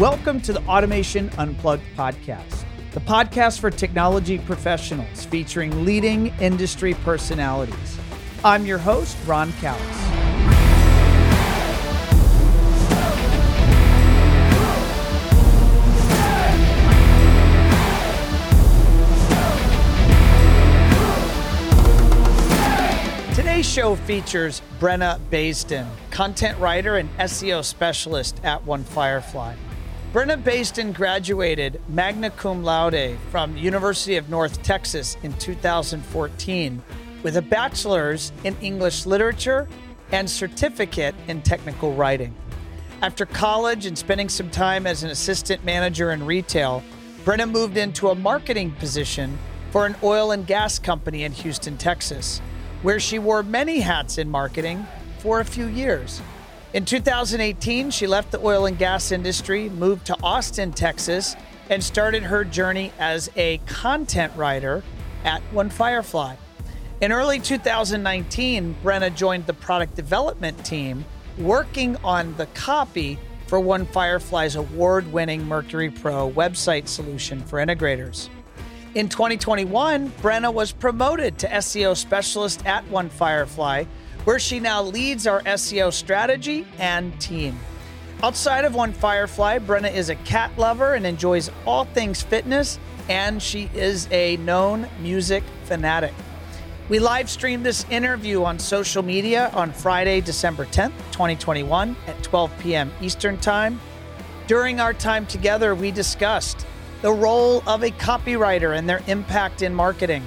Welcome to the Automation Unplugged podcast, the podcast for technology professionals featuring leading industry personalities. I'm your host, Ron Callis. Today's show features Brenna Baisden, content writer and SEO specialist at One Firefly. Brenna Baisden graduated magna cum laude from University of North Texas in 2014 with a bachelor's in English literature and certificate in technical writing. After college and spending some time as an assistant manager in retail, Brenna moved into a marketing position for an oil and gas company in Houston, Texas, where she wore many hats in marketing for a few years. In 2018, she left the oil and gas industry, moved to Austin, Texas, and started her journey as a content writer at One Firefly. In early 2019, Brenna joined the product development team working on the copy for One Firefly's award winning Mercury Pro website solution for integrators. In 2021, Brenna was promoted to SEO specialist at One Firefly where she now leads our SEO strategy and team. Outside of One Firefly, Brenna is a cat lover and enjoys all things fitness, and she is a known music fanatic. We live streamed this interview on social media on Friday, December 10th, 2021 at 12 p.m. Eastern Time. During our time together, we discussed the role of a copywriter and their impact in marketing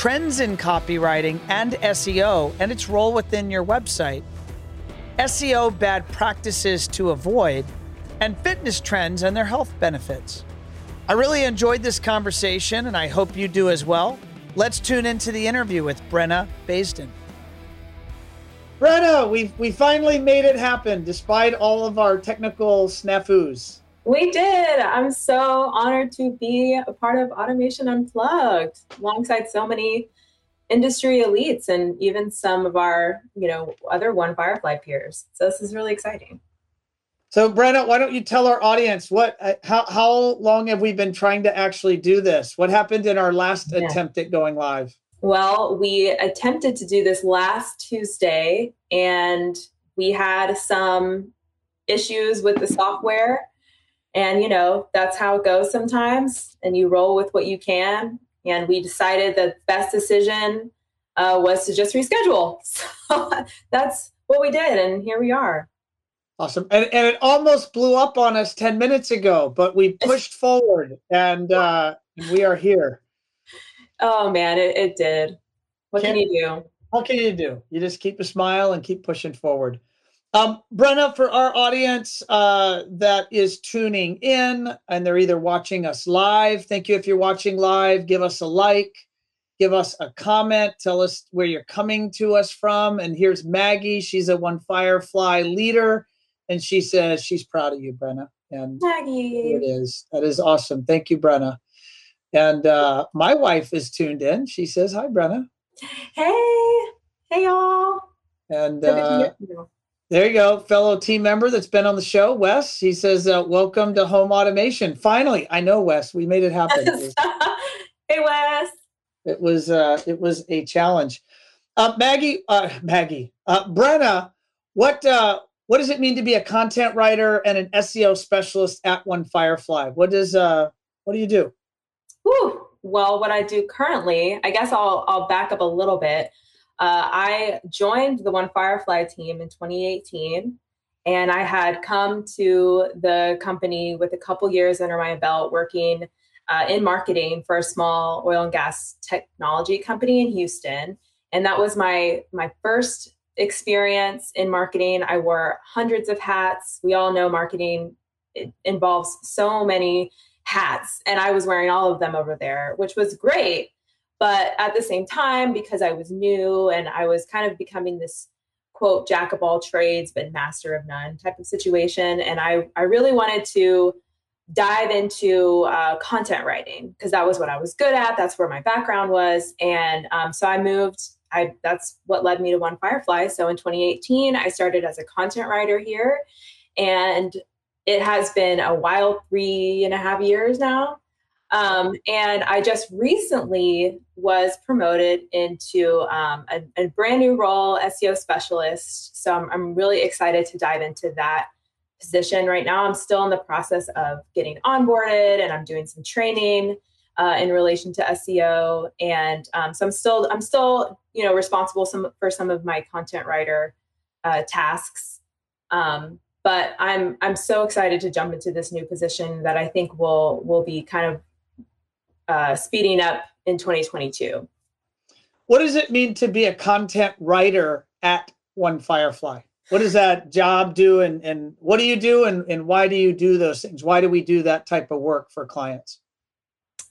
trends in copywriting and SEO and its role within your website, SEO bad practices to avoid, and fitness trends and their health benefits. I really enjoyed this conversation and I hope you do as well. Let's tune into the interview with Brenna Baisden. Brenna, we we finally made it happen despite all of our technical snafus. We did. I'm so honored to be a part of Automation Unplugged alongside so many industry elites and even some of our, you know, other One Firefly peers. So this is really exciting. So, Brenna, why don't you tell our audience what, uh, how, how long have we been trying to actually do this? What happened in our last yeah. attempt at going live? Well, we attempted to do this last Tuesday and we had some issues with the software and, you know, that's how it goes sometimes. And you roll with what you can. And we decided the best decision uh, was to just reschedule. So that's what we did. And here we are. Awesome. And, and it almost blew up on us 10 minutes ago, but we pushed forward and, uh, we are here. Oh, man, it, it did. What can, can you do? What can you do? You just keep a smile and keep pushing forward. Um, Brenna, for our audience uh, that is tuning in and they're either watching us live, thank you if you're watching live. Give us a like, give us a comment, tell us where you're coming to us from. And here's Maggie. She's a One Firefly leader, and she says she's proud of you, Brenna. And Maggie, it is that is awesome. Thank you, Brenna. And uh, my wife is tuned in. She says, "Hi, Brenna." Hey, hey, y'all. And uh, there you go, fellow team member that's been on the show, Wes. He says, uh, "Welcome to home automation." Finally, I know Wes. We made it happen. hey, Wes. It was uh, it was a challenge. Uh, Maggie, uh, Maggie, uh, Brenna, what uh, what does it mean to be a content writer and an SEO specialist at One Firefly? What does uh, what do you do? Whew. Well, what I do currently, I guess I'll I'll back up a little bit. Uh, I joined the One Firefly team in 2018, and I had come to the company with a couple years under my belt working uh, in marketing for a small oil and gas technology company in Houston. And that was my my first experience in marketing. I wore hundreds of hats. We all know marketing involves so many hats, and I was wearing all of them over there, which was great. But at the same time, because I was new and I was kind of becoming this quote jack of all trades but master of none type of situation, and I I really wanted to dive into uh, content writing because that was what I was good at. That's where my background was, and um, so I moved. I that's what led me to One Firefly. So in 2018, I started as a content writer here, and it has been a wild three and a half years now. Um, and I just recently was promoted into um, a, a, brand new role, SEO specialist. So I'm, I'm really excited to dive into that position right now. I'm still in the process of getting onboarded and I'm doing some training uh, in relation to SEO. And um, so I'm still, I'm still, you know, responsible some, for some of my content writer uh, tasks. Um, but I'm I'm so excited to jump into this new position that I think will will be kind of uh, speeding up in 2022. What does it mean to be a content writer at One Firefly? What does that job do, and and what do you do, and and why do you do those things? Why do we do that type of work for clients?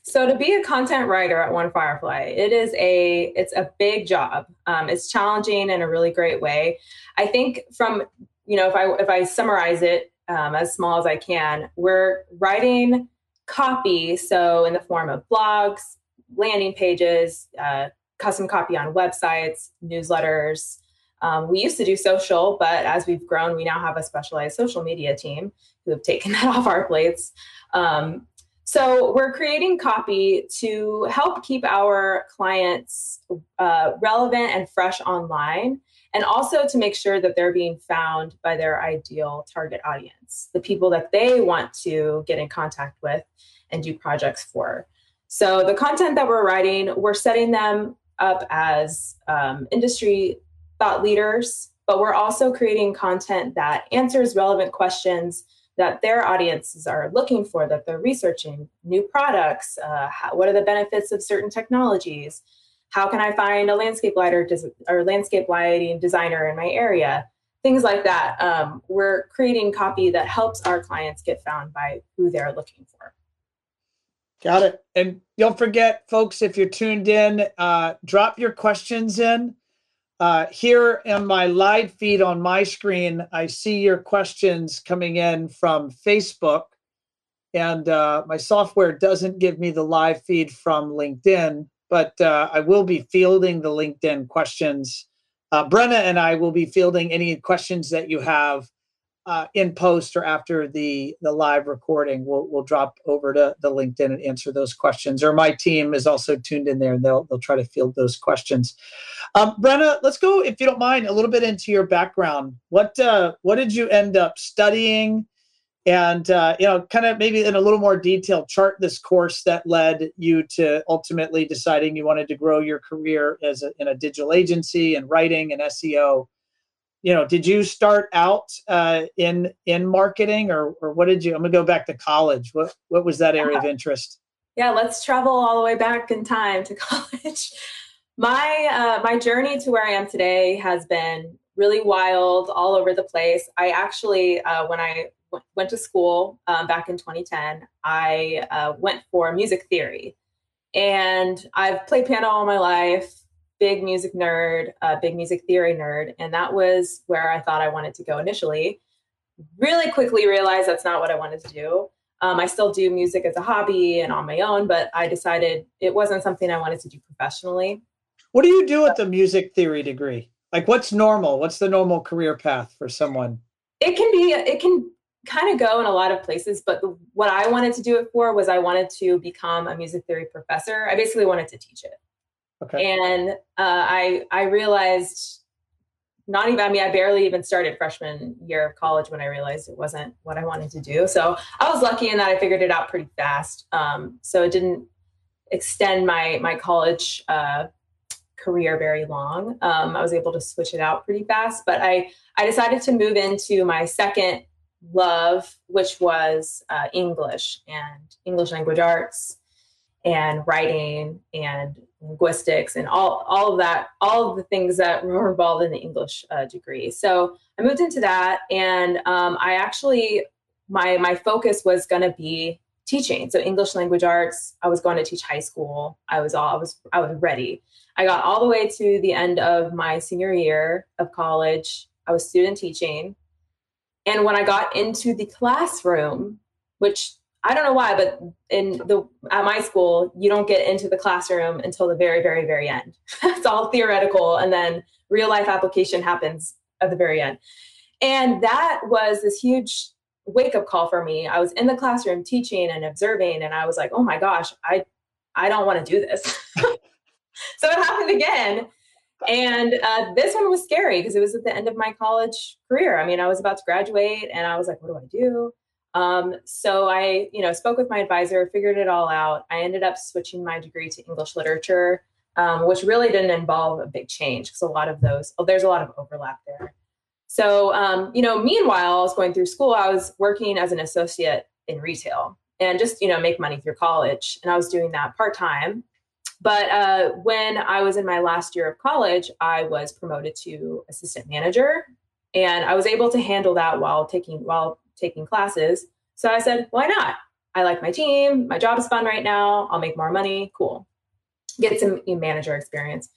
So to be a content writer at One Firefly, it is a it's a big job. Um, it's challenging in a really great way. I think from you know, if I if I summarize it um, as small as I can, we're writing copy, so in the form of blogs, landing pages, uh, custom copy on websites, newsletters. Um, we used to do social, but as we've grown, we now have a specialized social media team who have taken that off our plates. Um, so we're creating copy to help keep our clients uh, relevant and fresh online and also to make sure that they're being found by their ideal target audience, the people that they want to get in contact with and do projects for. So the content that we're writing, we're setting them up as um, industry thought leaders, but we're also creating content that answers relevant questions that their audiences are looking for, that they're researching new products, uh, how, what are the benefits of certain technologies, how can I find a landscape lighter des- or landscape lighting designer in my area? Things like that. Um, we're creating copy that helps our clients get found by who they're looking for. Got it. And don't forget, folks, if you're tuned in, uh, drop your questions in. Uh, here in my live feed on my screen, I see your questions coming in from Facebook. And uh, my software doesn't give me the live feed from LinkedIn but uh, I will be fielding the LinkedIn questions. Uh, Brenna and I will be fielding any questions that you have uh, in post or after the the live recording. We'll we'll drop over to the LinkedIn and answer those questions. Or my team is also tuned in there, and they'll they'll try to field those questions. Um, Brenna, let's go if you don't mind a little bit into your background. What uh, what did you end up studying? And uh, you know kind of maybe in a little more detail chart this course that led you to ultimately deciding you wanted to grow your career as a, in a digital agency and writing and seo you know did you start out uh, in in marketing or or what did you i'm gonna go back to college. What what was that area of interest? Yeah let's travel all the way back in time to college. My uh, my journey to where i am today has been really wild all over the place. I actually uh, when i went to school um, back in 2010, I uh, went for music theory. And I've played piano all my life, big music nerd, uh, big music theory nerd. And that was where I thought I wanted to go initially. Really quickly realized that's not what I wanted to do. Um, I still do music as a hobby and on my own, but I decided it wasn't something I wanted to do professionally. What do you do with the music theory degree? Like, what's normal? What's the normal career path for someone? It can be, it can kind of go in a lot of places, but the, what I wanted to do it for was I wanted to become a music theory professor. I basically wanted to teach it. Okay. And uh, I I realized not even I mean I barely even started freshman year of college when I realized it wasn't what I wanted to do. So I was lucky in that I figured it out pretty fast. Um, so it didn't extend my my college uh, career very long. Um, I was able to switch it out pretty fast, but I I decided to move into my second love, which was uh, English and English language arts and writing and linguistics and all, all of that, all of the things that were involved in the English uh, degree. So I moved into that and um, I actually, my, my focus was going to be teaching. So English language arts, I was going to teach high school. I was all, I was, I was ready. I got all the way to the end of my senior year of college. I was student teaching and when I got into the classroom, which I don't know why, but in the at my school, you don't get into the classroom until the very, very, very end. it's all theoretical, and then real life application happens at the very end. And that was this huge wake up call for me. I was in the classroom teaching and observing, and I was like, oh my gosh, I I don't want to do this. so it happened again. And uh, this one was scary because it was at the end of my college career. I mean, I was about to graduate and I was like, what do I do? Um, so I, you know, spoke with my advisor, figured it all out. I ended up switching my degree to English literature, um, which really didn't involve a big change because a lot of those, oh, there's a lot of overlap there. So, um, you know, meanwhile, I was going through school, I was working as an associate in retail and just, you know, make money through college. And I was doing that part time. But uh, when I was in my last year of college, I was promoted to assistant manager, and I was able to handle that while taking while taking classes. So I said, why not? I like my team. My job is fun right now. I'll make more money. Cool. Get some manager experience.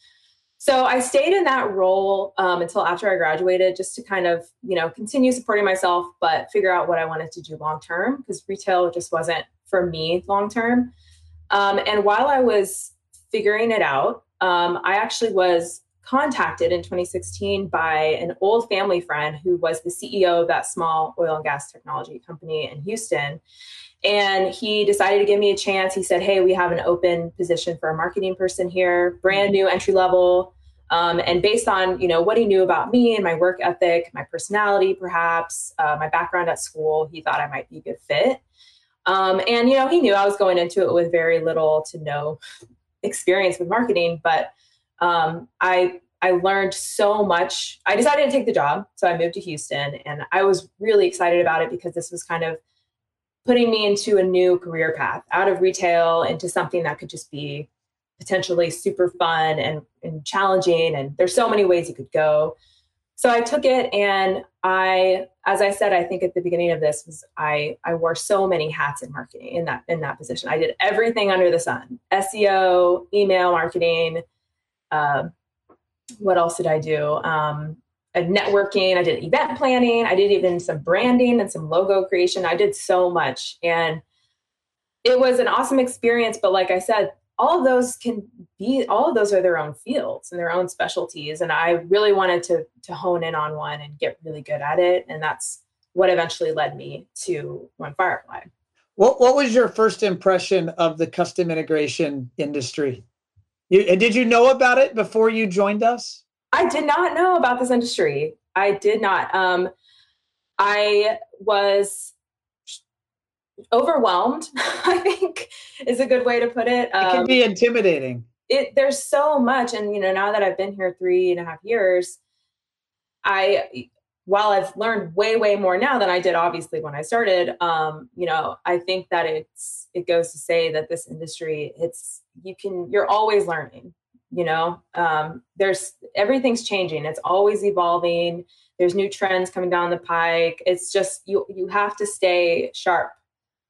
So I stayed in that role um, until after I graduated, just to kind of, you know, continue supporting myself, but figure out what I wanted to do long term because retail just wasn't for me long term. Um, and while I was figuring it out, um, I actually was contacted in 2016 by an old family friend who was the CEO of that small oil and gas technology company in Houston. And he decided to give me a chance. He said, Hey, we have an open position for a marketing person here, brand new entry level. Um, and based on you know what he knew about me and my work ethic, my personality, perhaps uh, my background at school, he thought I might be a good fit. Um, and you know he knew I was going into it with very little to no experience with marketing, but um, I I learned so much. I decided to take the job, so I moved to Houston, and I was really excited about it because this was kind of putting me into a new career path out of retail into something that could just be potentially super fun and, and challenging and there's so many ways you could go so i took it and i as i said i think at the beginning of this was i i wore so many hats in marketing in that in that position. I did everything under the sun. Seo email marketing uh, what else did i do? Um, networking i did event planning i did even some branding and some logo creation. I did so much and it was an awesome experience but like i said all of those can be all of those are their own fields and their own specialties. And i really wanted to to hone in on one and get really good at it. And that's what eventually led me to one firefly. What, what was your first impression of the custom integration industry? You, and did you know about it before you joined us? I did not know about this industry. I did not. Um, I was overwhelmed. I think is a good way to put it. Um, it can be intimidating. It there's so much, and you know, now that I've been here three and a half years, I while I've learned way way more now than I did obviously when I started. Um, you know, I think that it's it goes to say that this industry, it's you can you're always learning you know um, there's everything's changing it's always evolving there's new trends coming down the pike it's just you you have to stay sharp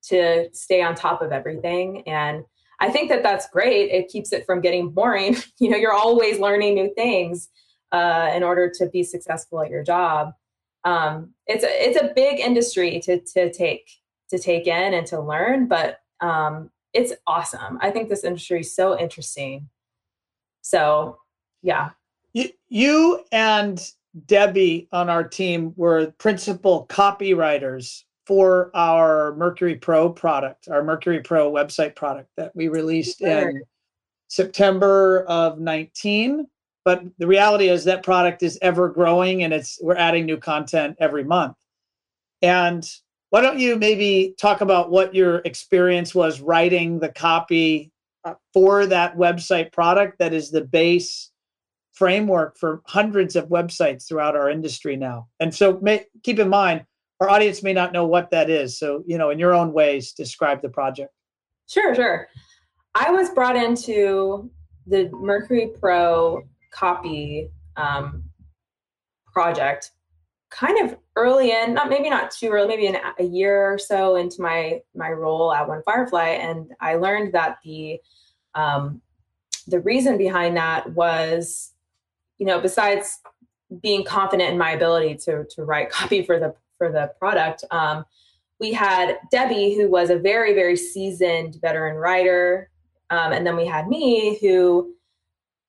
to stay on top of everything. And i think that that's great. It keeps it from getting boring. You know you're always learning new things uh, in order to be successful at your job. Um, it's a it's a big industry to to take to take in and to learn but um, it's awesome. I think this industry is so interesting. So, yeah. You, you and Debbie on our team were principal copywriters for our Mercury Pro product, our Mercury Pro website product that we released sure. in September of 19. But the reality is that product is ever growing and it's we're adding new content every month. And why don't you maybe talk about what your experience was writing the copy uh, for that website product that is the base framework for hundreds of websites throughout our industry now. And so may, keep in mind, our audience may not know what that is. So, you know, in your own ways, describe the project. Sure, sure. I was brought into the Mercury Pro copy um, project kind of early in not maybe not too early maybe a year or so into my my role at one firefly and i learned that the um, the reason behind that was you know besides being confident in my ability to to write copy for the for the product um, we had debbie who was a very very seasoned veteran writer um, and then we had me who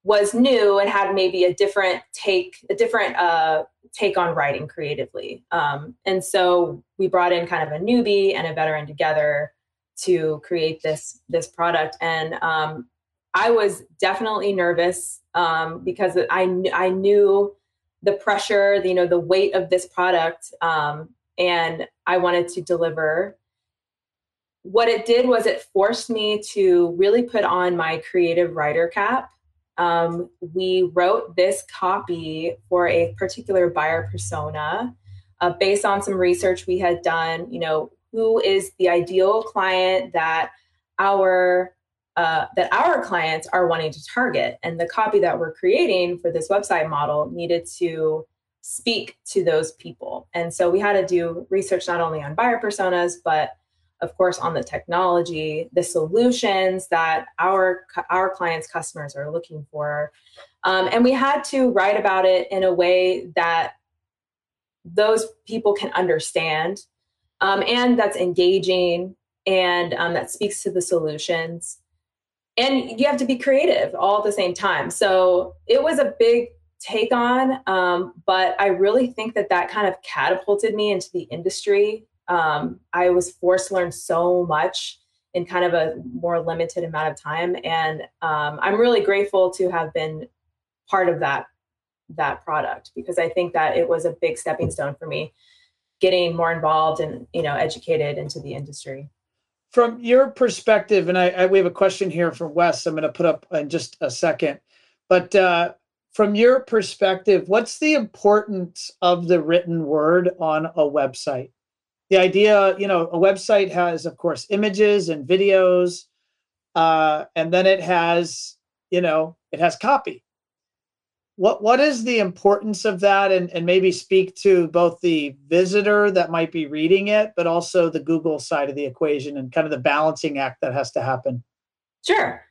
was new and had maybe a different take a different uh, take on writing creatively. Um, and so we brought in kind of a newbie and a veteran together to create this this product. And um, I was definitely nervous um, because I I knew the pressure, you know, the weight of this product, um, and I wanted to deliver. What it did was it forced me to really put on my creative writer cap um, we wrote this copy for a particular buyer persona uh, based on some research we had done. You know, who is the ideal client that our uh, that our clients are wanting to target, and the copy that we're creating for this website model needed to speak to those people. And so we had to do research not only on buyer personas, but of course on the technology the solutions that our our clients customers are looking for. Um, and we had to write about it in a way that those people can understand um, and that's engaging and um, that speaks to the solutions and you have to be creative all at the same time. So it was a big take on um, but i really think that that kind of catapulted me into the industry. Um, I was forced to learn so much in kind of a more limited amount of time, and um, I'm really grateful to have been part of that that product because I think that it was a big stepping stone for me, getting more involved and you know educated into the industry. From your perspective, and I, I we have a question here from Wes. I'm going to put up in just a second, but. Uh, from your perspective, what's the importance of the written word on a website? the idea, you know, a website has, of course, images and videos, uh, and then it has, you know, it has copy. What what is the importance of that, and and maybe speak to both the visitor that might be reading it, but also the Google side of the equation and kind of the balancing act that has to happen. Sure.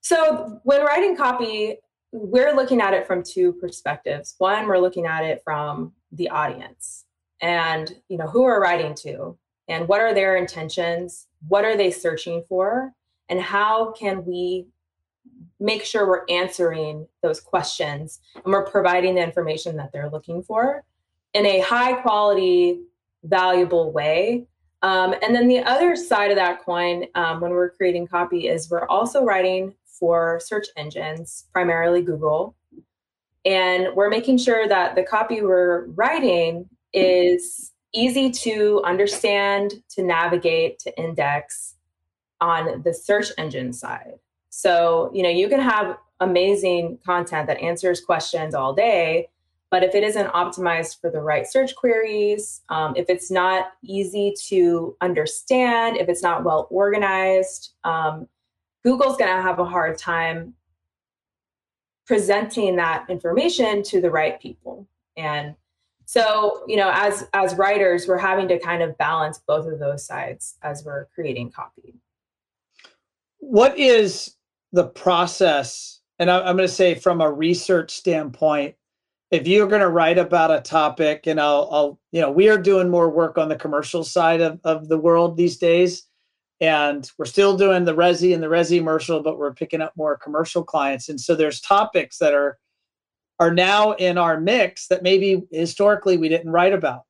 So when writing copy, we're looking at it from two perspectives. One, we're looking at it from the audience and you know who we're writing to and what are their intentions what are they searching for and how can we make sure we're answering those questions and we're providing the information that they're looking for in a high quality valuable way um, and then the other side of that coin um, when we're creating copy is we're also writing for search engines primarily google and we're making sure that the copy we're writing is easy to understand, to navigate, to index on the search engine side. So, you know, you can have amazing content that answers questions all day, but if it isn't optimized for the right search queries, um, if it's not easy to understand, if it's not well organized, um, Google's going to have a hard time presenting that information to the right people. And so you know as as writers we're having to kind of balance both of those sides as we're creating copy what is the process and I, am going to say from a research standpoint if you're going to write about a topic and I'll, I'll you know we are doing more work on the commercial side of, of the world these days and we're still doing the resi and the resi commercial but we're picking up more commercial clients and so there's topics that are are now in our mix that maybe historically we didn't write about.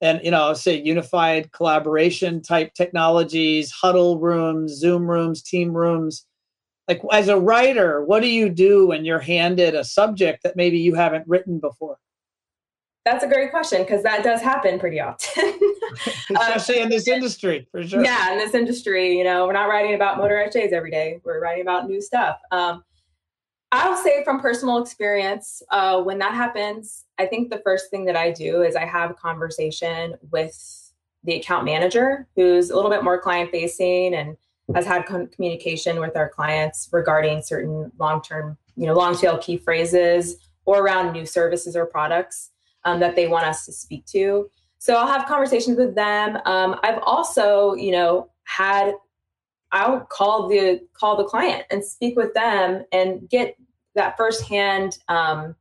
And you know, I'll say unified collaboration type technologies, huddle rooms, Zoom rooms, team rooms. Like as a writer, what do you do when you're handed a subject that maybe you haven't written before? That's a great question because that does happen pretty often. Especially um, in this industry, for sure. Yeah, in this industry, you know, we're not writing about motor HAs every day. We're writing about new stuff. Um, I'll say from personal experience, uh, when that happens, I think the first thing that I do is I have a conversation with the account manager who's a little bit more client facing and has had communication with our clients regarding certain long term, you know, long tail key phrases or around new services or products um, that they want us to speak to. So I'll have conversations with them. Um, I've also, you know, had I'll call the call the client and speak with them and get that firsthand, um,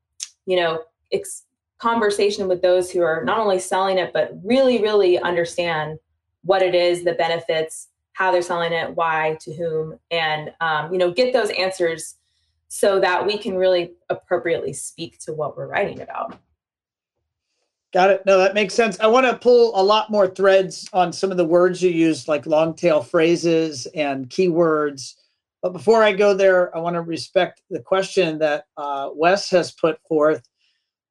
you know, ex- conversation with those who are not only selling it but really, really understand what it is, the benefits, how they're selling it, why, to whom, and um, you know, get those answers so that we can really appropriately speak to what we're writing about. Got it. No, that makes sense. I want to pull a lot more threads on some of the words you used, like long tail phrases and keywords. But before I go there, I want to respect the question that uh, Wes has put forth.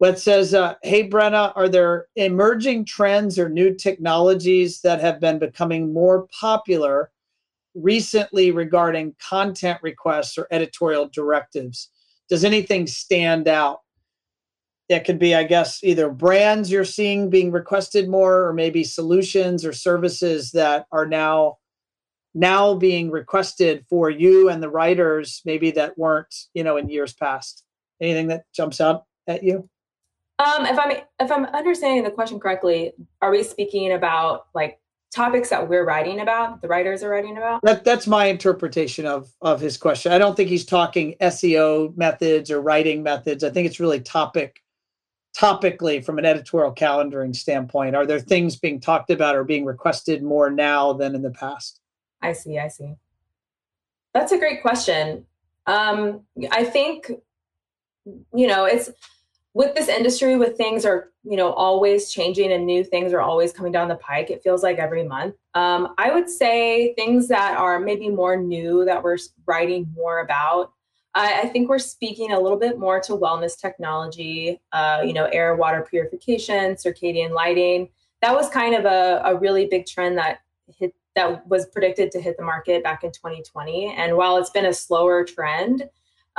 Wes says, uh, Hey, Brenna, are there emerging trends or new technologies that have been becoming more popular recently regarding content requests or editorial directives? Does anything stand out? It could be, I guess, either brands you're seeing being requested more, or maybe solutions or services that are now now being requested for you and the writers, maybe that weren't, you know, in years past. Anything that jumps out at you? Um, if I'm if I'm understanding the question correctly, are we speaking about like topics that we're writing about, the writers are writing about? That that's my interpretation of of his question. I don't think he's talking SEO methods or writing methods. I think it's really topic topically from an editorial calendaring standpoint are there things being talked about or being requested more now than in the past i see i see that's a great question um, i think you know it's with this industry with things are you know always changing and new things are always coming down the pike it feels like every month um, i would say things that are maybe more new that we're writing more about I, I, think we're speaking a little bit more to wellness technology, uh, you know, air, water purification, circadian lighting. That was kind of a, a really big trend that hit that was predicted to hit the market back in 2020. And while it's been a slower trend,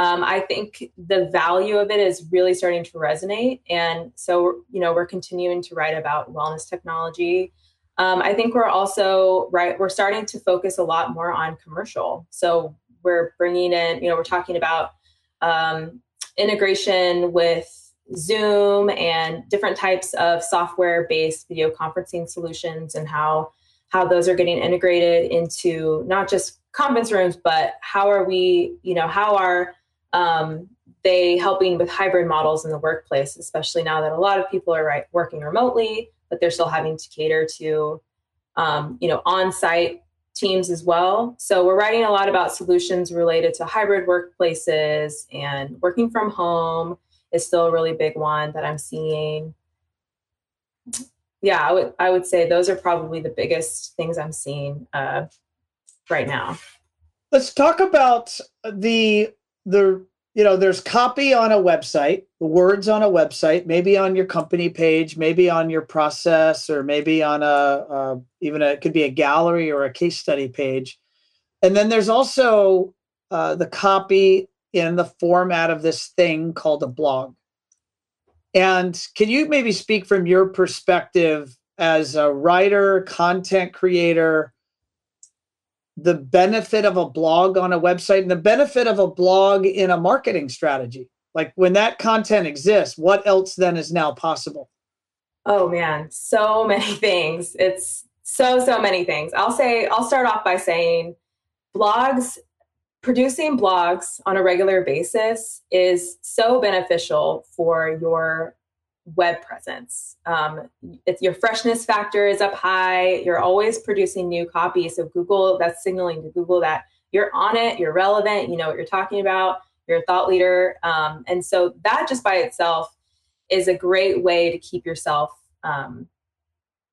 um, I think the value of it is really starting to resonate. And so, you know, we're continuing to write about wellness technology. Um, I think we're also right. We're starting to focus a lot more on commercial. So we're bringing in, you know, we're talking about um, integration with Zoom and different types of software-based video conferencing solutions and how how those are getting integrated into not just conference rooms, but how are we, you know, how are um, they helping with hybrid models in the workplace, especially now that a lot of people are right, working remotely, but they're still having to cater to, um, you know, on-site teams as well. So we're writing a lot about solutions related to hybrid workplaces and working from home is still a really big one that I'm seeing. Yeah, I would I would say those are probably the biggest things I'm seeing uh, right now. Let's talk about the the you know, there's copy on a website, the words on a website, maybe on your company page, maybe on your process, or maybe on a, even a, it could be a gallery or a case study page. And then there's also uh, the copy in the format of this thing called a blog. And can you maybe speak from your perspective as a writer, content creator, the benefit of a blog on a website and the benefit of a blog in a marketing strategy. Like when that content exists, what else then is now possible? Oh man, so many things. It's so, so many things. I'll say, I'll start off by saying blogs, producing blogs on a regular basis is so beneficial for your web presence. Um, it's your freshness factor is up high. You're always producing new copy. So Google, that's signaling to Google that you're on it, you're relevant, you know what you're talking about, you're a thought leader. Um, and so that just by itself is a great way to keep yourself um,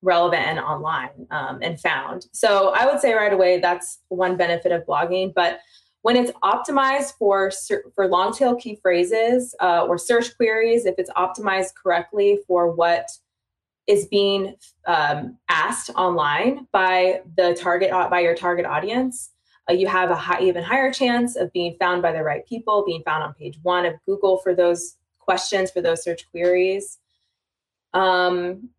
relevant and online um, and found. So I would say right away that's one benefit of blogging. But when it's optimized for for long tail key phrases uh, or search queries, if it's optimized correctly for what is being um, asked online by the target by your target audience, uh, you have a high, even higher chance of being found by the right people, being found on page one of Google for those questions for those search queries. Um,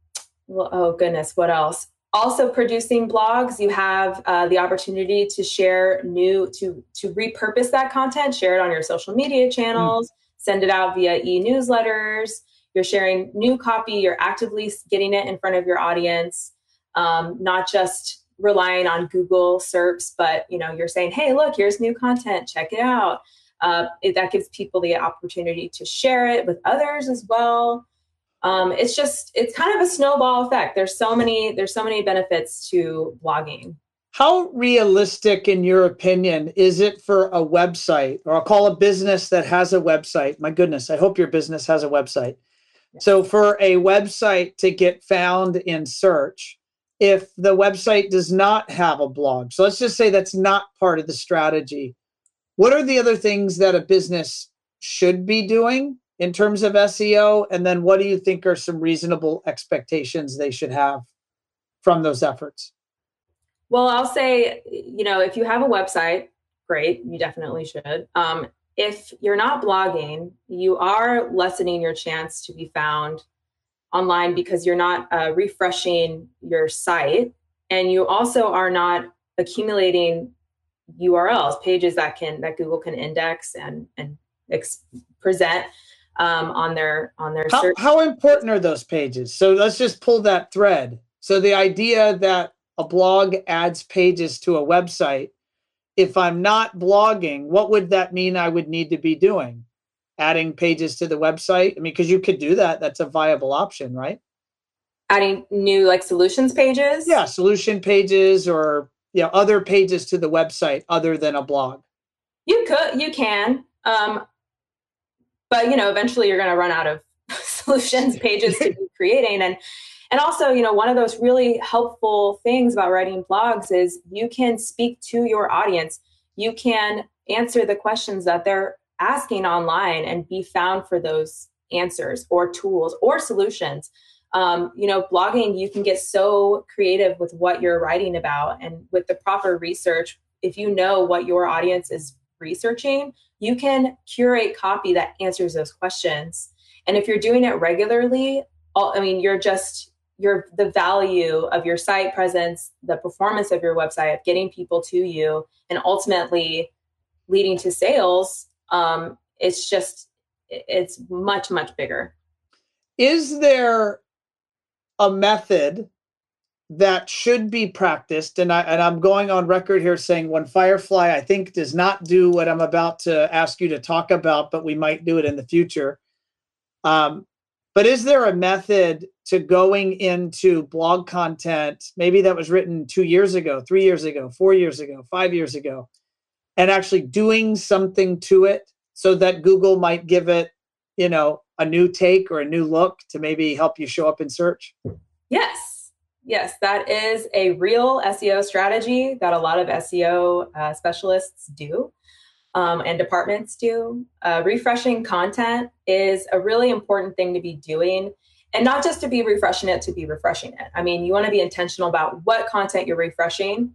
well, oh goodness, what else? Also producing blogs you have uh, the opportunity to share new to to repurpose that content share it on your social media channels mm. send it out via e-newsletters. You're sharing new copy you're actively getting it in front of your audience um, not just relying on google serps but you know you're saying hey look here's new content check it out. Uh, it, that gives people the opportunity to share it with others as well um, it's just it's kind of a snowball effect. There's so many there's so many benefits to blogging. How realistic in your opinion is it for a website? Or i'll call a business that has a website. My goodness i hope your business has a website. So for a website to get found in search, if the website does not have a blog, so let's just say that's not part of the strategy, what are the other things that a business should be doing in terms of SEO? And then what do you think are some reasonable expectations they should have from those efforts? Well, I'll say, you know, if you have a website, great, you definitely should. Um, if you're not blogging, you are lessening your chance to be found online because you're not uh, refreshing your site and you also are not accumulating urls pages that can that google can index and and ex- present um, on their on their how, search. how important are those pages so let's just pull that thread so the idea that a blog adds pages to a website if I'm not blogging, what would that mean I would need to be doing? Adding pages to the website? I mean, because you could do that. That's a viable option, right? Adding new like solutions pages? Yeah, solution pages or you know, other pages to the website other than a blog. You could, you can. Um, but you know, eventually you're gonna run out of solutions pages to be creating. And and also, you know, one of those really helpful things about writing blogs is you can speak to your audience. You can answer the questions that they're asking online and be found for those answers or tools or solutions. Um, you know, blogging, you can get so creative with what you're writing about and with the proper research. If you know what your audience is researching, you can curate copy that answers those questions. And if you're doing it regularly, all, I mean, you're just your the value of your site presence, the performance of your website, of getting people to you, and ultimately leading to sales, um, it's just it's much much bigger. Is there a method that should be practiced and I and I'm going on record here saying One Firefly I think does not do what I'm about to ask you to talk about but we might do it in the future um, but is there a method to going into blog content, maybe that was written two years ago, three years ago, four years ago, five years ago, and actually doing something to it so that Google might give it, you know, a new take or a new look to maybe help you show up in search? Yes. Yes, that is a real SEO strategy that a lot of SEO uh, specialists do um, and departments do. Uh, refreshing content is a really important thing to be doing. And not just to be refreshing it, to be refreshing it. I mean, you want to be intentional about what content you're refreshing.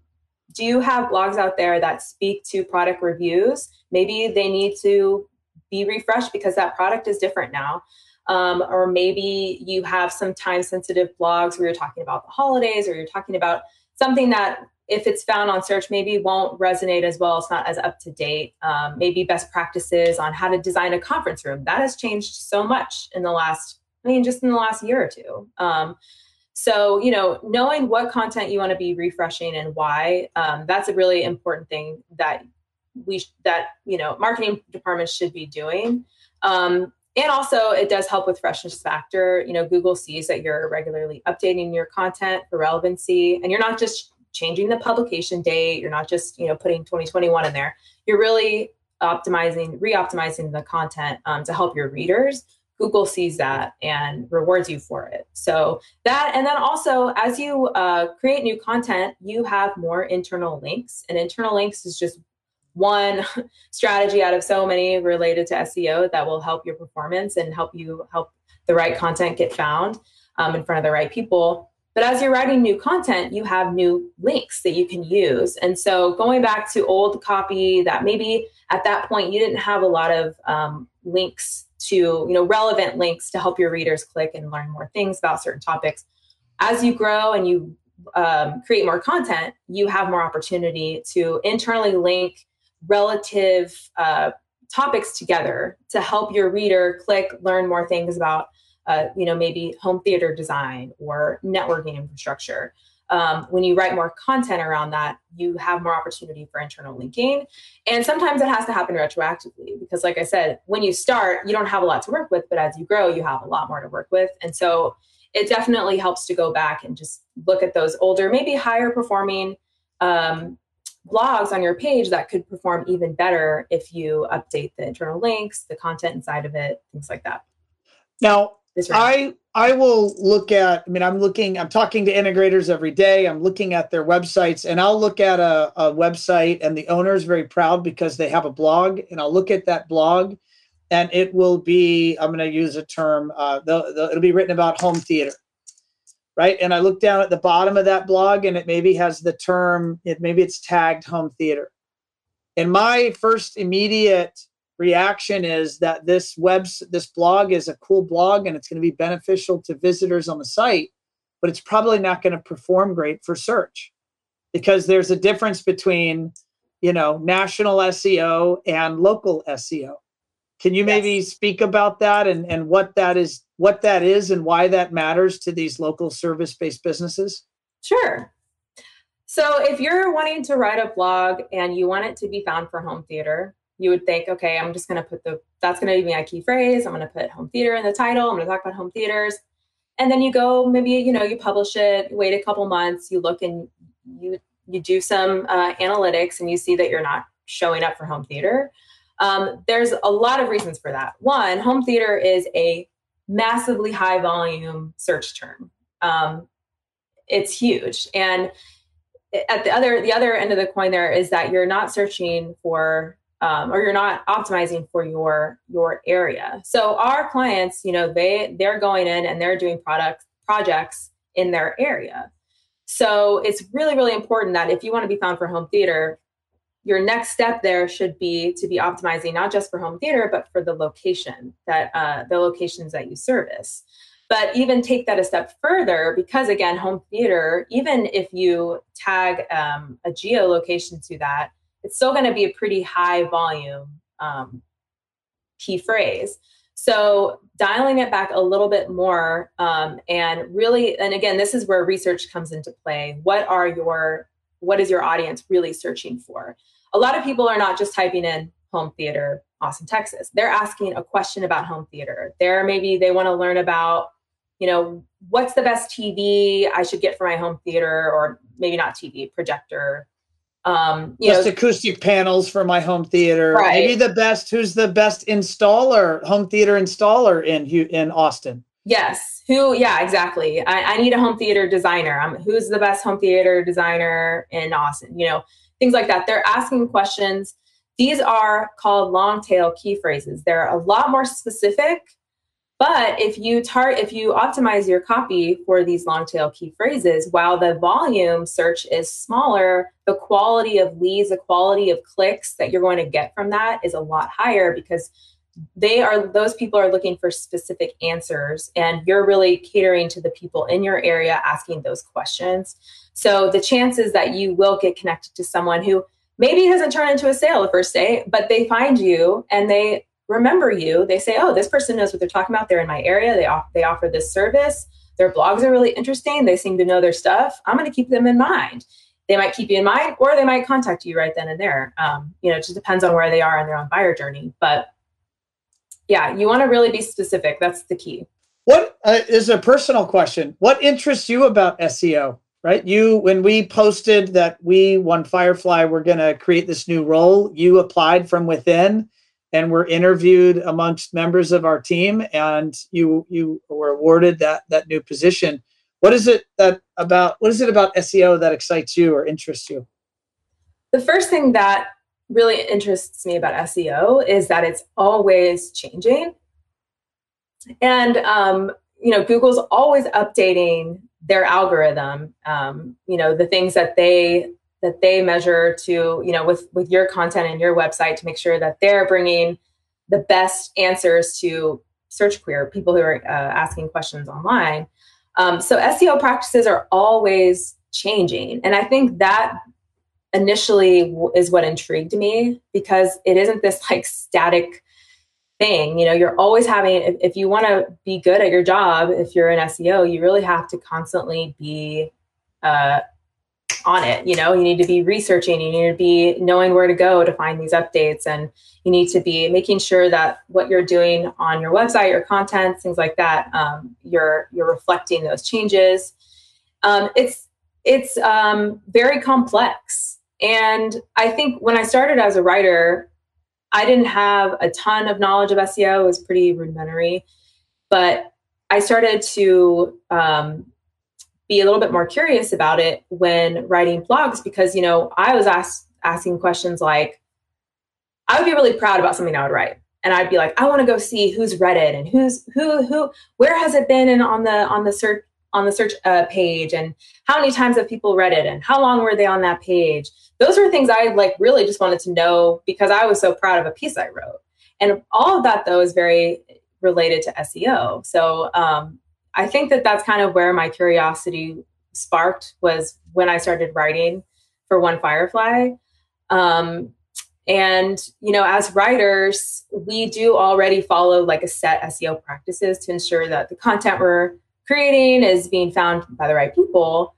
Do you have blogs out there that speak to product reviews? Maybe they need to be refreshed because that product is different now. Um, or maybe you have some time sensitive blogs where you're talking about the holidays or you're talking about something that if it's found on search, maybe won't resonate as well. It's not as up to date. Um, maybe best practices on how to design a conference room. That has changed so much in the last, I mean, just in the last year or two. Um, so, you know, knowing what content you want to be refreshing and why, um, that's a really important thing that we, that, you know, marketing departments should be doing. And also it does help with freshness factor you know google sees that you're regularly updating your content for relevancy and you're not just changing the publication date. You're not just, you know, putting 2021 in there. You're really optimizing, re-optimizing the content um, to help your readers. Google sees that and rewards you for it. So that, and then also as you uh, create new content, you have more internal links. And internal links is just one strategy out of so many related to SEO that will help your performance and help you help the right content get found um, in front of the right people. But as you're writing new content, you have new links that you can use. And so going back to old copy that maybe at that point you didn't have a lot of um, links to, you know, relevant links to help your readers click and learn more things about certain topics. As you grow and you um, create more content, you have more opportunity to internally link relative uh, topics together to help your reader click, learn more things about uh, you know, maybe home theater design or networking infrastructure. Um, when you write more content around that, you have more opportunity for internal linking. And sometimes it has to happen retroactively because, like I said, when you start, you don't have a lot to work with, but as you grow, you have a lot more to work with. And so it definitely helps to go back and just look at those older, maybe higher performing um, blogs on your page that could perform even better if you update the internal links, the content inside of it, things like that. Now, I I will look at. I mean, I'm looking. I'm talking to integrators every day. I'm looking at their websites, and I'll look at a, a website, and the owner is very proud because they have a blog, and I'll look at that blog, and it will be. I'm going to use a term. Uh, the, the, it'll be written about home theater, right? And I look down at the bottom of that blog, and it maybe has the term. It maybe it's tagged home theater. And my first immediate reaction is that this web this blog is a cool blog and it's going to be beneficial to visitors on the site but it's probably not going to perform great for search because there's a difference between you know national seo and local seo can you maybe yes. speak about that and and what that is what that is and why that matters to these local service based businesses sure so if you're wanting to write a blog and you want it to be found for home theater you would think, okay, I'm just going to put the, that's going to be my key phrase. I'm going to put home theater in the title. I'm going to talk about home theaters. And then you go, maybe, you know, you publish it, wait a couple months, you look and you, you do some uh, analytics and you see that you're not showing up for home theater. Um, there's a lot of reasons for that. One, home theater is a massively high volume search term. Um, it's huge. And at the other the other end of the coin there is that you're not searching for um, or you're not optimizing for your your area. So our clients, you know, they they're going in and they're doing products projects in their area. So it's really really important that if you want to be found for home theater, your next step there should be to be optimizing not just for home theater but for the location that uh, the locations that you service. But even take that a step further because again, home theater, even if you tag um, a geolocation to that it's still going to be a pretty high volume um, key phrase. So dialing it back a little bit more um, and really, and again, this is where research comes into play. What are your, what is your audience really searching for? A lot of people are not just typing in home theater, Austin, Texas. They're asking a question about home theater. They're maybe they want to learn about, you know, what's the best TV I should get for my home theater, or maybe not TV, projector, um, Just know, acoustic panels for my home theater. Right. Maybe the best. Who's the best installer, home theater installer in in Austin? Yes. Who? Yeah, exactly. I, I need a home theater designer. Um, who's the best home theater designer in Austin? You know, things like that. They're asking questions. These are called long tail key phrases. They're a lot more specific but if you tar- if you optimize your copy for these long tail key phrases, while the volume search is smaller, the quality of leads, the quality of clicks that you're going to get from that is a lot higher because they are those people are looking for specific answers and you're really catering to the people in your area asking those questions. So the chances that you will get connected to someone who maybe hasn't turned into a sale the first day, but they find you and they remember you. They say, oh, this person knows what they're talking about. They're in my area. They, off- they offer this service. Their blogs are really interesting. They seem to know their stuff. I'm going to keep them in mind. They might keep you in mind or they might contact you right then and there. Um, you know, it just depends on where they are in their own buyer journey. But yeah, you want to really be specific. That's the key. What uh, is a personal question? What interests you about SEO? Right, you when we posted that we One Firefly were going to create this new role, you applied from within and were interviewed amongst members of our team and you you were awarded that that new position what is it that about what is it about seo that excites you or interests you the first thing that really interests me about seo is that it's always changing. And um, you know google's always updating their algorithm um, you know the things that they that they measure to you know with with your content and your website to make sure that they're bringing the best answers to search query people who are uh, asking questions online. Um, so seo practices are always changing. And i think that initially is what intrigued me because it isn't this like static thing you know you're always having if, if you want to be good at your job if you're an seo you really have to constantly be uh, on it. You know, you need to be researching, you need to be knowing where to go to find these updates, and you need to be making sure that what you're doing on your website, your content, things like that, um, you're you're reflecting those changes. Um, it's it's um, very complex, and I think when I started as a writer, I didn't have a ton of knowledge of SEO. It was pretty rudimentary, but I started to um, be a little bit more curious about it when writing blogs because you know I was asked asking questions like, I would be really proud about something I would write, and I'd be like, I want to go see who's read it and who's who who where has it been and on the on the search on the search uh, page and how many times have people read it and how long were they on that page those were things i like really just wanted to know because i was so proud of a piece i wrote. And all of that though is very related to seo so um, i think that that's kind of where my curiosity sparked was when i started writing for one firefly. Um, and you know as writers we do already follow like a set seo practices to ensure that the content we're creating is being found by the right people.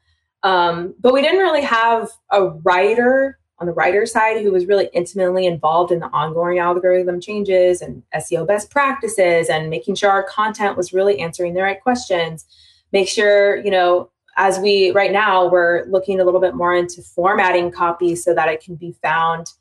Um, but we didn't really have a writer on the writer side who was really intimately involved in the ongoing algorithm changes and SEO best practices and making sure our content was really answering the right questions. Make sure, you know, as we right now, we're looking a little bit more into formatting copy so that it can be found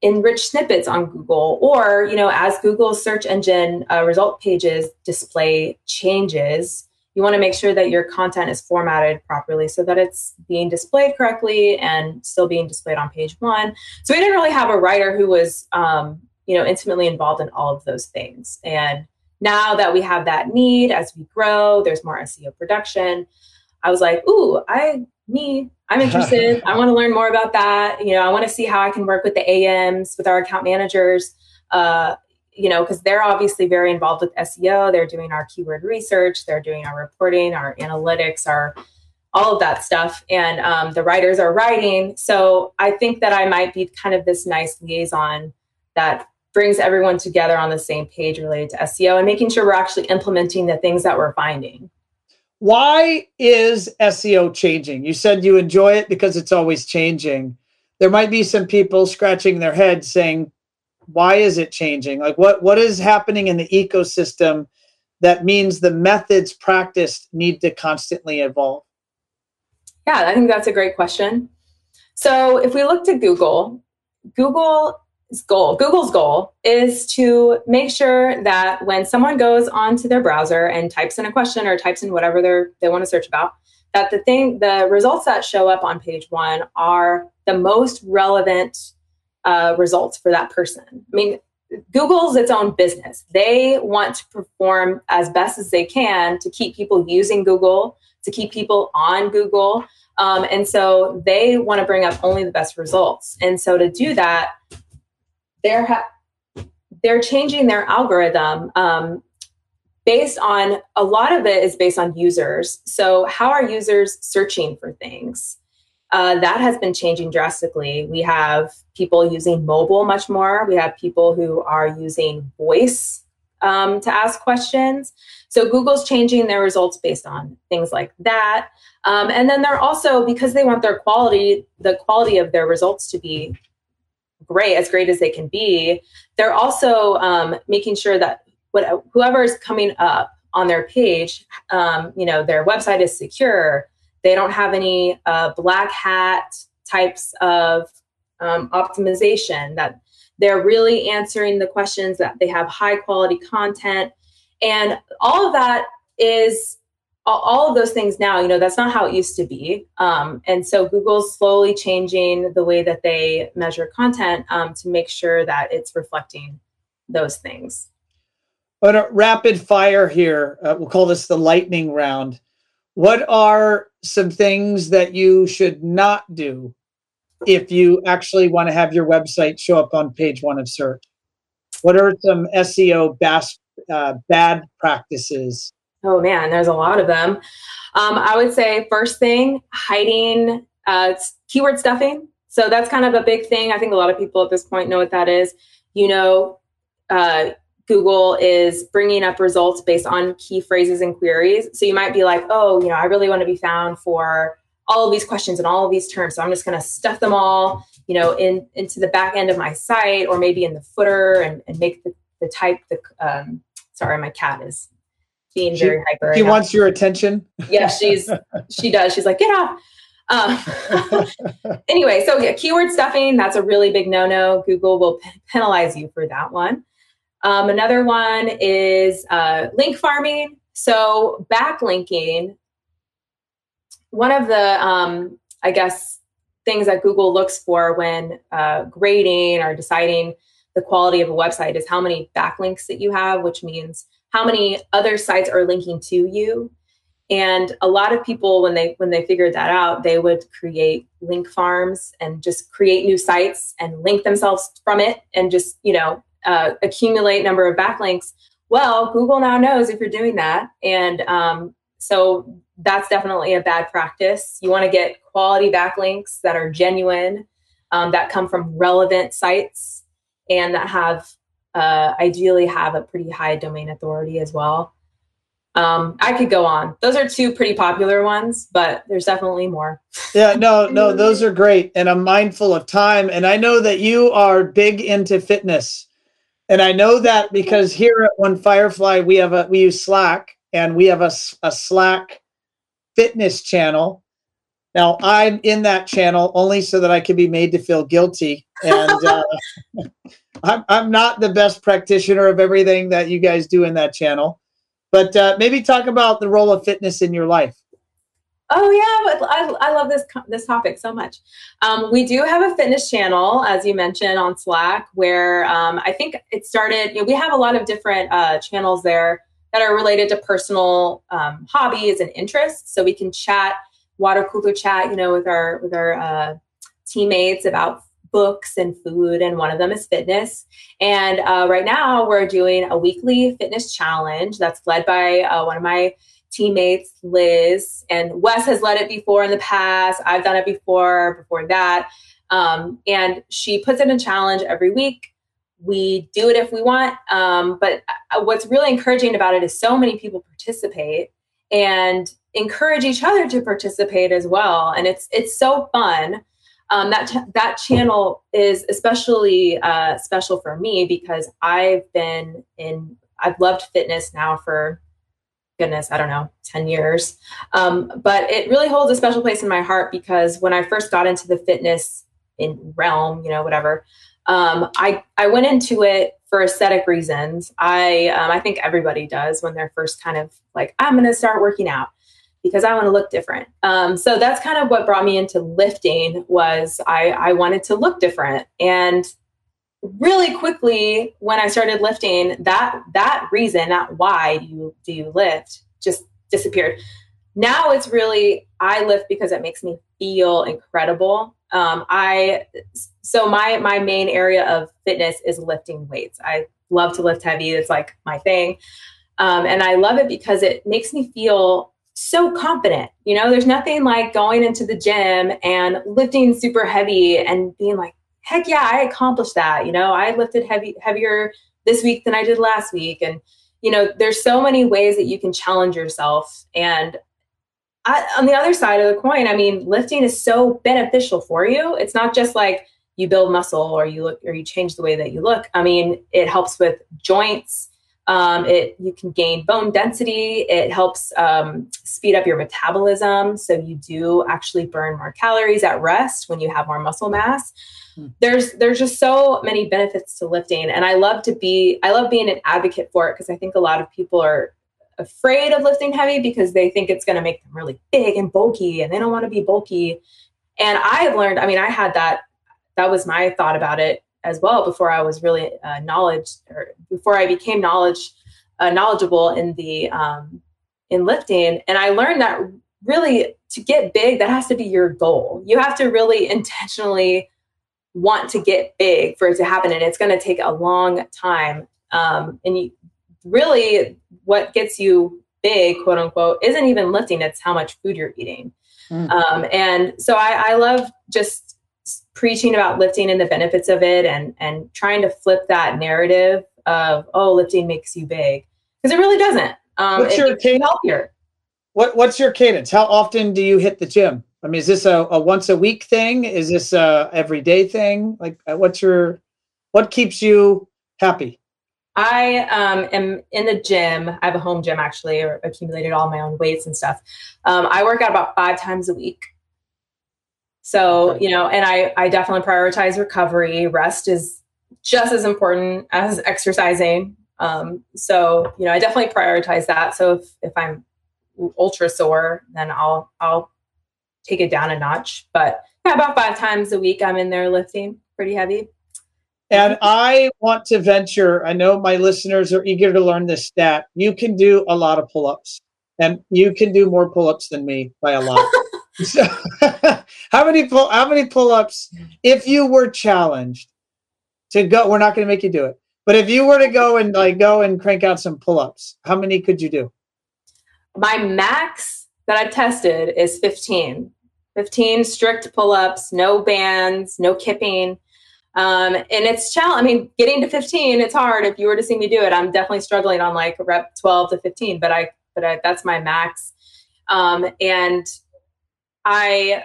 in rich snippets on Google, or you know, as Google's search engine uh, result pages display changes, you want to make sure that your content is formatted properly so that it's being displayed correctly and still being displayed on page one. So we didn't really have a writer who was, um, you know, intimately involved in all of those things. And now that we have that need as we grow, there's more SEO production. I was like, ooh, I me, I'm interested. I want to learn more about that. You know, I want to see how I can work with the AMs, with our account managers, uh, you know, because they're obviously very involved with SEO. They're doing our keyword research, they're doing our reporting, our analytics, our all of that stuff. And um, the writers are writing. So I think that I might be kind of this nice liaison that brings everyone together on the same page related to SEO and making sure we're actually implementing the things that we're finding. Why is SEO changing? You said you enjoy it because it's always changing. There might be some people scratching their head saying, why is it changing? Like what what is happening in the ecosystem that means the methods practiced need to constantly evolve? Yeah i think that's a great question. So if we look to google google's goal google's goal is to make sure that when someone goes onto their browser and types in a question or types in whatever they're, they want to search about that the thing the results that show up on page one are the most relevant uh, results for that person. I mean, Google's its own business. They want to perform as best as they can to keep people using Google, to keep people on Google. Um, and so they want to bring up only the best results. And so to do that, they're ha- they're changing their algorithm um, based on a lot of it is based on users. So how are users searching for things? Uh, that has been changing drastically. We have people using mobile much more. We have people who are using voice um, to ask questions. So Google's changing their results based on things like that. Um, and then they're also because they want their quality, the quality of their results to be great, as great as they can be. They're also um, making sure that what, whoever is coming up on their page, um, you know, their website is secure they don't have any uh, black hat types of um, optimization, that they're really answering the questions, that they have high quality content. And all of that is all of those things now, you know, that's not how it used to be. Um, and so Google's slowly changing the way that they measure content um, to make sure that it's reflecting those things. But a rapid fire here, uh, we'll call this the lightning round. What are some things that you should not do if you actually want to have your website show up on page one of search? What are some SEO bas- uh, bad practices? Oh man, there's a lot of them. Um, I would say first thing, hiding uh, keyword stuffing. So that's kind of a big thing. I think a lot of people at this point know what that is. You know, uh, Google is bringing up results based on key phrases and queries. So you might be like, oh, you know, I really want to be found for all of these questions and all of these terms. So I'm just going to stuff them all, you know, in into the back end of my site or maybe in the footer and, and make the, the type the um, sorry, my cat is being she, very hyper. She wants your attention. Yeah, she's she does. She's like, get off. Um, anyway, so yeah, keyword stuffing, that's a really big no-no. Google will penalize you for that one. Um, another one is uh, link farming. So backlinking, one of the um, I guess things that Google looks for when uh, grading or deciding the quality of a website is how many backlinks that you have, which means how many other sites are linking to you and a lot of people when they when they figured that out they would create link farms and just create new sites and link themselves from it and just you know uh, accumulate number of backlinks well google now knows if you're doing that and um, so that's definitely a bad practice you want to get quality backlinks that are genuine um, that come from relevant sites and that have uh, ideally have a pretty high domain authority as well um, I could go on. Those are two pretty popular ones, but there's definitely more. yeah, no, no, those are great. And I'm mindful of time. And I know that you are big into fitness. And I know that because here at One Firefly, we have a we use Slack and we have a, a Slack fitness channel. Now I'm in that channel only so that I can be made to feel guilty. And uh, I'm, I'm not the best practitioner of everything that you guys do in that channel but uh, maybe talk about the role of fitness in your life. Oh yeah, I, I love this this topic so much. Um, we do have a fitness channel, as you mentioned, on Slack, where um, I think it started. You know, we have a lot of different uh, channels there that are related to personal um, hobbies and interests. So we can chat, water cooler chat, you know, with our with our uh, teammates about books and food, and one of them is fitness. And uh, right now, we're doing a weekly fitness challenge that's led by uh, one of my teammates, Liz. And Wes has led it before in the past. I've done it before, before that. Um, and she puts in a challenge every week. We do it if we want. Um, but uh, what's really encouraging about it is so many people participate and encourage each other to participate as well. And it's it's so fun um, that that channel is especially uh, special for me because I've been in I've loved fitness now for goodness I don't know ten years, um, but it really holds a special place in my heart because when I first got into the fitness in realm, you know whatever, um, I I went into it for aesthetic reasons. I um, I think everybody does when they're first kind of like I'm going to start working out because I want to look different. Um, so that's kind of what brought me into lifting was I, I wanted to look different. And really quickly when I started lifting, that that reason, that why you do you lift just disappeared. Now it's really I lift because it makes me feel incredible. Um, I so my my main area of fitness is lifting weights. I love to lift heavy. It's like my thing. Um, and I love it because it makes me feel so confident. You know, there's nothing like going into the gym and lifting super heavy and being like, heck yeah, I accomplished that. You know, I lifted heavy heavier this week than I did last week. And, you know, there's so many ways that you can challenge yourself. And I, on the other side of the coin, I mean, lifting is so beneficial for you. It's not just like you build muscle or you look or you change the way that you look. I mean, it helps with joints um, it you can gain bone density. It helps um, speed up your metabolism, so you do actually burn more calories at rest when you have more muscle mass. Hmm. There's there's just so many benefits to lifting, and I love to be I love being an advocate for it because I think a lot of people are afraid of lifting heavy because they think it's going to make them really big and bulky, and they don't want to be bulky. And I've learned. I mean, I had that. That was my thought about it as well before I was really uh, knowledge or before I became knowledge uh, knowledgeable in the um, in lifting. And I learned that really to get big, that has to be your goal. You have to really intentionally want to get big for it to happen, and it's going to take a long time. Um, and you, really, what gets you big, quote unquote, isn't even lifting; it's how much food you're eating. Mm. Um, and so I, I love just preaching about lifting and the benefits of it and and trying to flip that narrative of oh lifting makes you big. Because it really doesn't. Um, what's your cadence healthier. What what's your cadence? How often do you hit the gym? I mean is this a, a once a week thing? Is this a everyday thing? Like uh, what's your what keeps you happy? I um, am in the gym. I have a home gym actually, or accumulated all my own weights and stuff. Um, I work out about five times a week. So, you know, and I, I definitely prioritize recovery. Rest is just as important as exercising. Um, so you know, I definitely prioritize that. So if if I'm ultra sore, then I'll I'll take it down a notch. But yeah, about five times a week, I'm in there lifting pretty heavy. And I want to venture, I know my listeners are eager to learn this stat. You can do a lot of pull ups, and you can do more pull ups than me by a lot. so, how many pull how many pull ups if you were challenged to go we're not going to make you do it. But if you were to go and like go and crank out some pull ups, how many could you do? My max that I tested is 15. 15 strict pull ups, no bands, no kipping. Um, and it's challenge. I mean, getting to 15, it's hard. If you were to see me do it, I'm definitely struggling on like rep 12 to 15, but I, but I, that's my max. Um, and I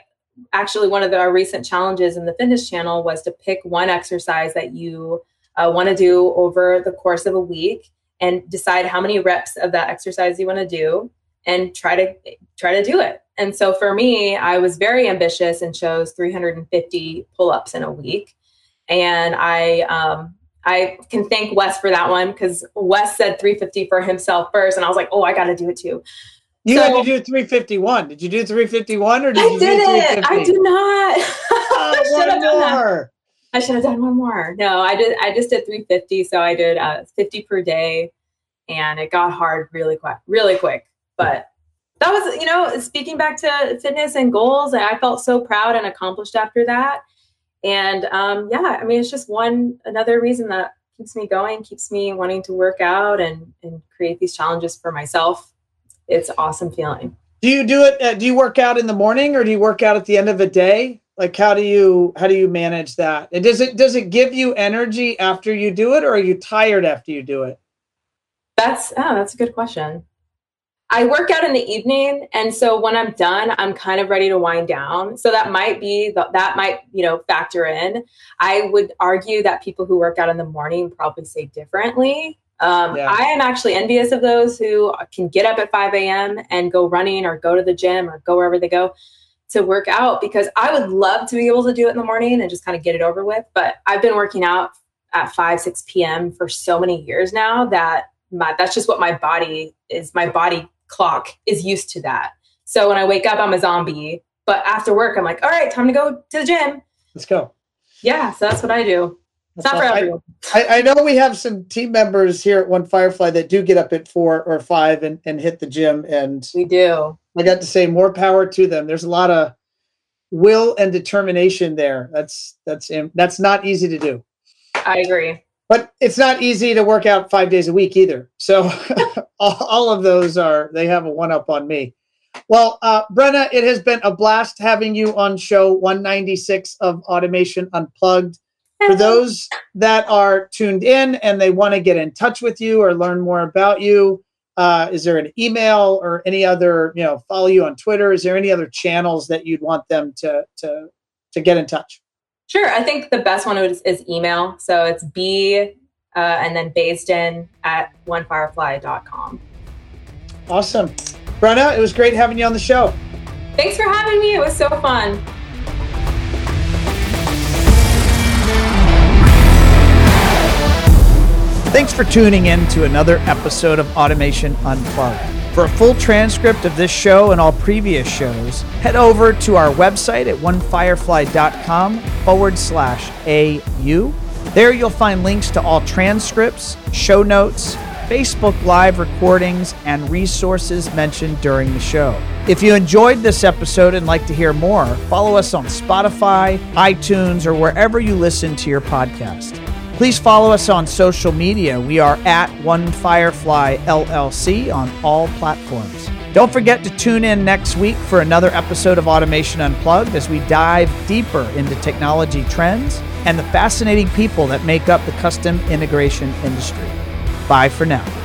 actually, one of the, our recent challenges in the fitness channel was to pick one exercise that you uh, want to do over the course of a week and decide how many reps of that exercise you want to do and try to try to do it. And so for me, I was very ambitious and chose 350 pull-ups in a week. And I um, I can thank Wes for that one because Wes said 350 for himself first, and I was like, oh, I got to do it too. You so, had to do 351. Did you do 351 or did I you did it? I do not. Oh, one more. I should have done one more. No, I did. I just did 350. So I did uh, 50 per day, and it got hard really quick, really quick. But that was, you know, speaking back to fitness and goals, I felt so proud and accomplished after that. And um, yeah, I mean, it's just one another reason that keeps me going, keeps me wanting to work out and and create these challenges for myself. It's awesome feeling. Do you do it? Uh, do you work out in the morning or do you work out at the end of a day? Like, how do you how do you manage that? And does it does it give you energy after you do it, or are you tired after you do it? That's oh, that's a good question. I work out in the evening, and so when I'm done, I'm kind of ready to wind down. So that might be the, that might you know factor in. I would argue that people who work out in the morning probably say differently. Um, yeah. I am actually envious of those who can get up at 5 a.m. and go running or go to the gym or go wherever they go to work out because I would love to be able to do it in the morning and just kind of get it over with. But I've been working out at 5, 6 p.m. for so many years now that my, that's just what my body is. My body clock is used to that. So when I wake up, I'm a zombie. But after work, I'm like, all right, time to go to the gym. Let's go. Yeah, so that's what I do. It's not for everyone. I, I, know we have some team members here at One Firefly that do get up at four or five and, and hit the gym. And we do. I got to say more power to them. There's a lot of will and determination there. That's that's that's not easy to do. I agree but it's not easy to work out five days a week either. So all of those are they have a one up on me. Well, uh, Brenna, it has been a blast having you on show 196 of Automation Unplugged. For those that are tuned in and they want to get in touch with you or learn more about you, uh, is there an email or any other, you know, follow you on Twitter? Is there any other channels that you'd want them to to to get in touch? Sure. I think the best one is, is email. So it's B uh, and then based in at onefirefly.com. Awesome. Brenna, it was great having you on the show. Thanks for having me. It was so fun. Thanks for tuning in to another episode of Automation Unplugged. For a full transcript of this show and all previous shows, head over to our website at onefirefly.com forward slash AU. There you'll find links to all transcripts, show notes, Facebook Live recordings, and resources mentioned during the show. If you enjoyed this episode and like to hear more, follow us on Spotify, iTunes, or wherever you listen to your podcast. Please follow us on social media. We are at One Firefly LLC on all platforms. Don't forget to tune in next week for another episode of Automation Unplugged as we dive deeper into technology trends and the fascinating people that make up the custom integration industry. Bye for now.